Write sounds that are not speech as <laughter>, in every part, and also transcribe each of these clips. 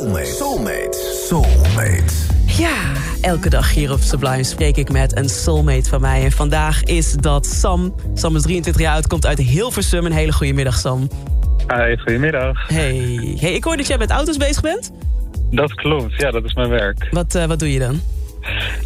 Soulmate. Soulmate. Soulmate. Ja, elke dag hier op Sublime spreek ik met een soulmate van mij. En vandaag is dat Sam. Sam is 23 jaar oud, komt uit Hilversum. Een hele goede middag, Sam. Hi, goedemiddag. Hey. hey, ik hoor dat jij met auto's bezig bent. Dat klopt, ja, dat is mijn werk. Wat, uh, wat doe je dan?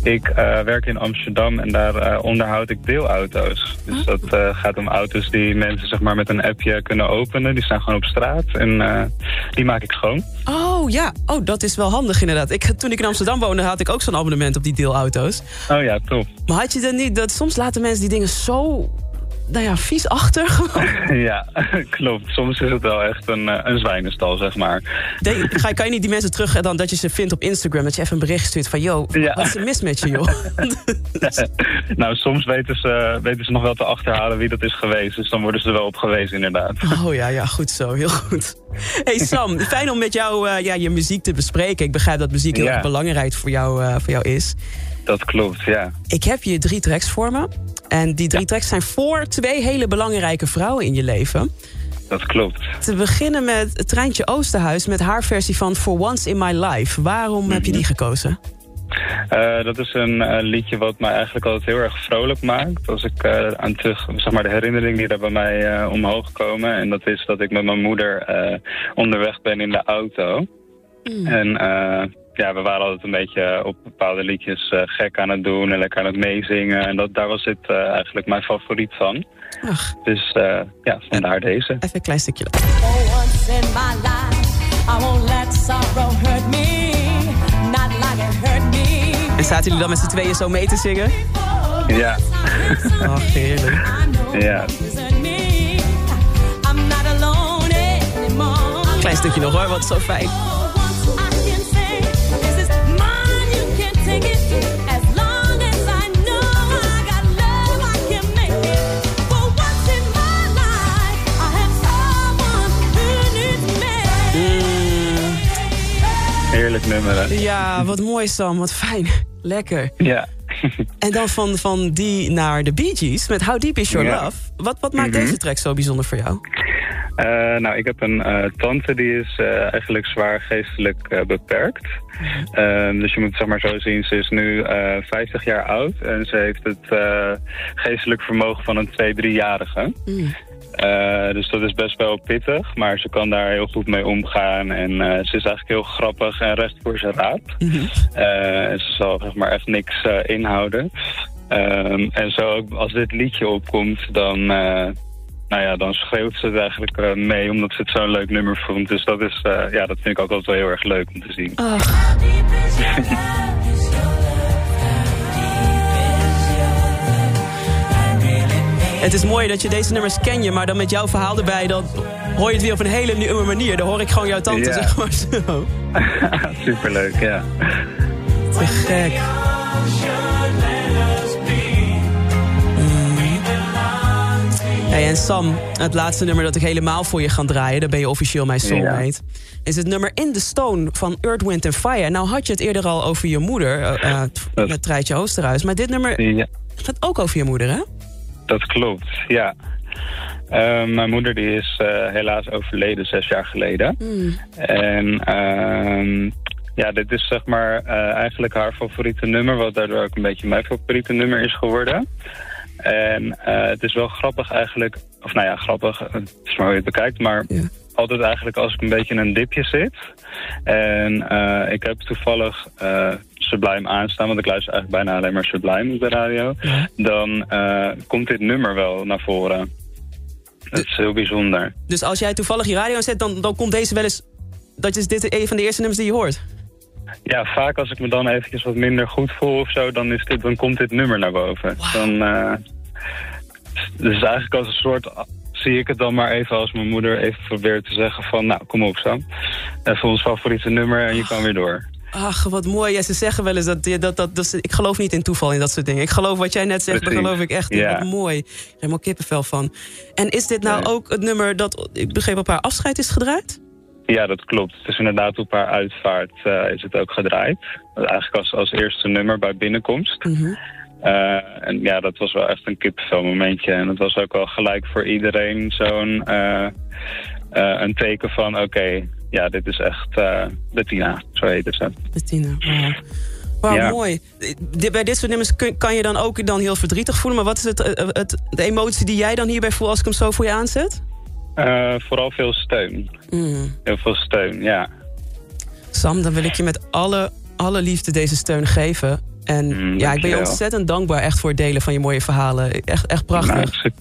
Ik uh, werk in Amsterdam en daar uh, onderhoud ik deelauto's. Dus oh. dat uh, gaat om auto's die mensen zeg maar, met een appje kunnen openen. Die staan gewoon op straat en die maak ik schoon. Oh ja, oh, dat is wel handig inderdaad. Ik, toen ik in Amsterdam woonde had ik ook zo'n abonnement op die deelauto's. Oh ja, top. Maar had je dan niet, dat soms laten mensen die dingen zo nou ja, viesachtig. <laughs> ja, <laughs> klopt. Soms is het wel echt een, eh, een zwijnenstal, zeg maar. Denk, ga, kan je niet die mensen terug dan dat je ze vindt op Instagram... dat je even een bericht stuurt van... yo, ja. wat is er mis met je, joh? <laughs> nou, soms weten ze, weten ze nog wel te achterhalen wie dat is geweest. Dus dan worden ze er wel op gewezen, inderdaad. Oh ja, ja, goed zo. Heel goed. Hey Sam, fijn om met jou uh, ja, je muziek te bespreken. Ik begrijp dat muziek heel erg belangrijk voor jou, uh, voor jou is. Dat klopt, ja. Ik heb hier drie tracks voor me. En die drie ja. tracks zijn voor twee hele belangrijke vrouwen in je leven. Dat klopt. Te beginnen met Treintje Oosterhuis met haar versie van For Once in My Life. Waarom mm -hmm. heb je die gekozen? Uh, dat is een uh, liedje wat mij eigenlijk altijd heel erg vrolijk maakt. Als ik uh, aan terug, zeg maar de herinnering die daar bij mij omhoog komen. En dat is dat ik met mijn moeder onderweg ben in de auto. Mm. En ja, we waren altijd een beetje op bepaalde liedjes uh, gek aan het doen en lekker aan het meezingen. En dat, daar was dit uh, eigenlijk mijn favoriet van. Ach. Dus uh, ja, vandaar deze. Even een klein stukje. En zaten jullie dan met z'n tweeën zo mee te zingen? Ja. Ach, heerlijk. Ja. Klein stukje nog hoor, wat zo fijn. Heerlijk nummer, hè? Ja, wat mooi Sam, wat fijn. <laughs> Lekker. Ja. <laughs> en dan van, van die naar de Bee Gees met How Deep Is Your ja. Love. Wat, wat maakt mm -hmm. deze track zo bijzonder voor jou? Uh, nou, ik heb een uh, tante die is uh, eigenlijk zwaar geestelijk beperkt. Mm -hmm. dus je moet het zeg maar zo zien, ze is nu 50 jaar oud en ze heeft het geestelijk vermogen van een 2-3-jarige. Mm. Uh, dus dat is best wel pittig, maar ze kan daar heel goed mee omgaan. En uh, ze is eigenlijk heel grappig en recht voor zijn raap. Mm -hmm. uh, en ze zal zeg maar echt niks inhouden. Um, en zo als dit liedje opkomt, dan, nou ja, dan schreeuwt ze het eigenlijk mee, omdat ze het zo'n leuk nummer vond. Dus dat, is, ja, dat vind ik ook altijd wel heel erg leuk om te zien. Oh. Het is mooi dat je deze nummers ken je, maar dan met jouw verhaal erbij... dan hoor je het weer op een hele nieuwe manier. Dan hoor ik gewoon jouw tante, zeg maar zo. <laughs> Superleuk, ja. Te gek. En Sam, het laatste nummer dat ik helemaal voor je ga draaien... daar ben je officieel mijn soulmate... Ja. is het nummer In the Stone van Earth, Wind Fire. Nou had je het eerder al over je moeder, uh, uh, met Treitje Oosterhuis... maar dit nummer ja. gaat ook over je moeder, hè? Dat klopt, ja. Uh, mijn moeder die is helaas overleden zes jaar geleden. Mm. En uh, ja, dit is zeg maar uh, eigenlijk haar favoriete nummer... wat daardoor ook een beetje mijn favoriete nummer is geworden. En het is wel grappig eigenlijk... of nou ja, grappig, het is maar hoe je het bekijkt... maar altijd eigenlijk als ik een beetje in een dipje zit... en ik heb toevallig... Sublime aanstaan, want ik luister eigenlijk bijna alleen maar Sublime op de radio, ja. dan uh, komt dit nummer wel naar voren. Dat is heel bijzonder. Dus als jij toevallig je radio zet, dan, dan komt deze wel eens... Dat is dit een van de eerste nummers die je hoort? Ja, vaak als ik me dan eventjes wat minder goed voel of zo, dan, is dit, dan komt dit nummer naar boven. Wow. Dan, uh, dus eigenlijk als een soort zie ik het dan maar even als mijn moeder even probeert te zeggen van... nou, kom op Sam, even ons favoriete nummer en je kan weer door. Ach, wat mooi. Ja, ze zeggen wel eens dat, dat, dat, dat, ik geloof niet in toeval in dat soort dingen. Ik geloof wat jij net zegt, daar geloof ik echt in. Wat mooi. Ik heb helemaal kippenvel van. En is dit nou ook het nummer dat, ik begreep, op haar afscheid is gedraaid? Ja, dat klopt. Het is inderdaad op haar uitvaart uh, is het ook gedraaid. Eigenlijk als, als eerste nummer bij binnenkomst. Mm en ja, dat was wel echt een kippenvel momentje. En het was ook wel gelijk voor iedereen zo'n uh, een teken van... oké, ja, dit is echt Bettina, zo heet het. Bettina, wow. ja. mooi. Bij dit soort nummers kan je dan ook dan heel verdrietig voelen. Maar wat is het, het, de emotie die jij dan hierbij voelt als ik hem zo voor je aanzet? Vooral veel steun. Mm. Heel veel steun, ja. Sam, dan wil ik je met alle, alle liefde deze steun geven. En mm, ja, ik ben je ontzettend dankbaar echt voor het delen van je mooie verhalen. Echt, echt prachtig. Nou,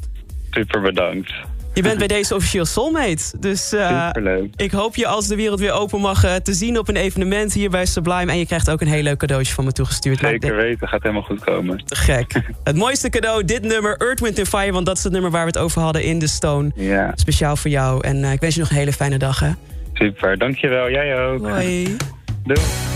super bedankt. Je bent bij deze officieel soulmate. Dus uh, ik hoop je als de wereld weer open mag uh, te zien op een evenement hier bij Sublime. En je krijgt ook een heel leuk cadeautje van me toegestuurd. Zeker weten, gaat helemaal goed komen. Te gek. <laughs> het mooiste cadeau, dit nummer, Earth, Wind Fire. Want dat is het nummer waar we het over hadden in de Stone. Ja. Speciaal voor jou. En uh, ik wens je nog een hele fijne dag. Hè? Super, dankjewel. Jij ook. Hoi. Doei.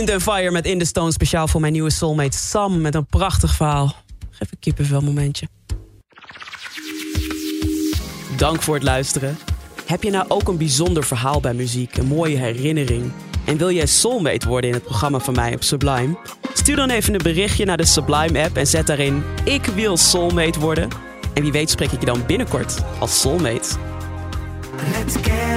Wind and Fire met In The Stone. Speciaal voor mijn nieuwe soulmate Sam met een prachtig verhaal. Even kippenvel momentje. Dank voor het luisteren. Heb je nou ook een bijzonder verhaal bij muziek, een mooie herinnering? En wil jij soulmate worden in het programma van mij op Sublime? Stuur dan even een berichtje naar de Sublime app en zet daarin ik wil soulmate worden. En wie weet spreek ik je dan binnenkort als soulmate. Let's get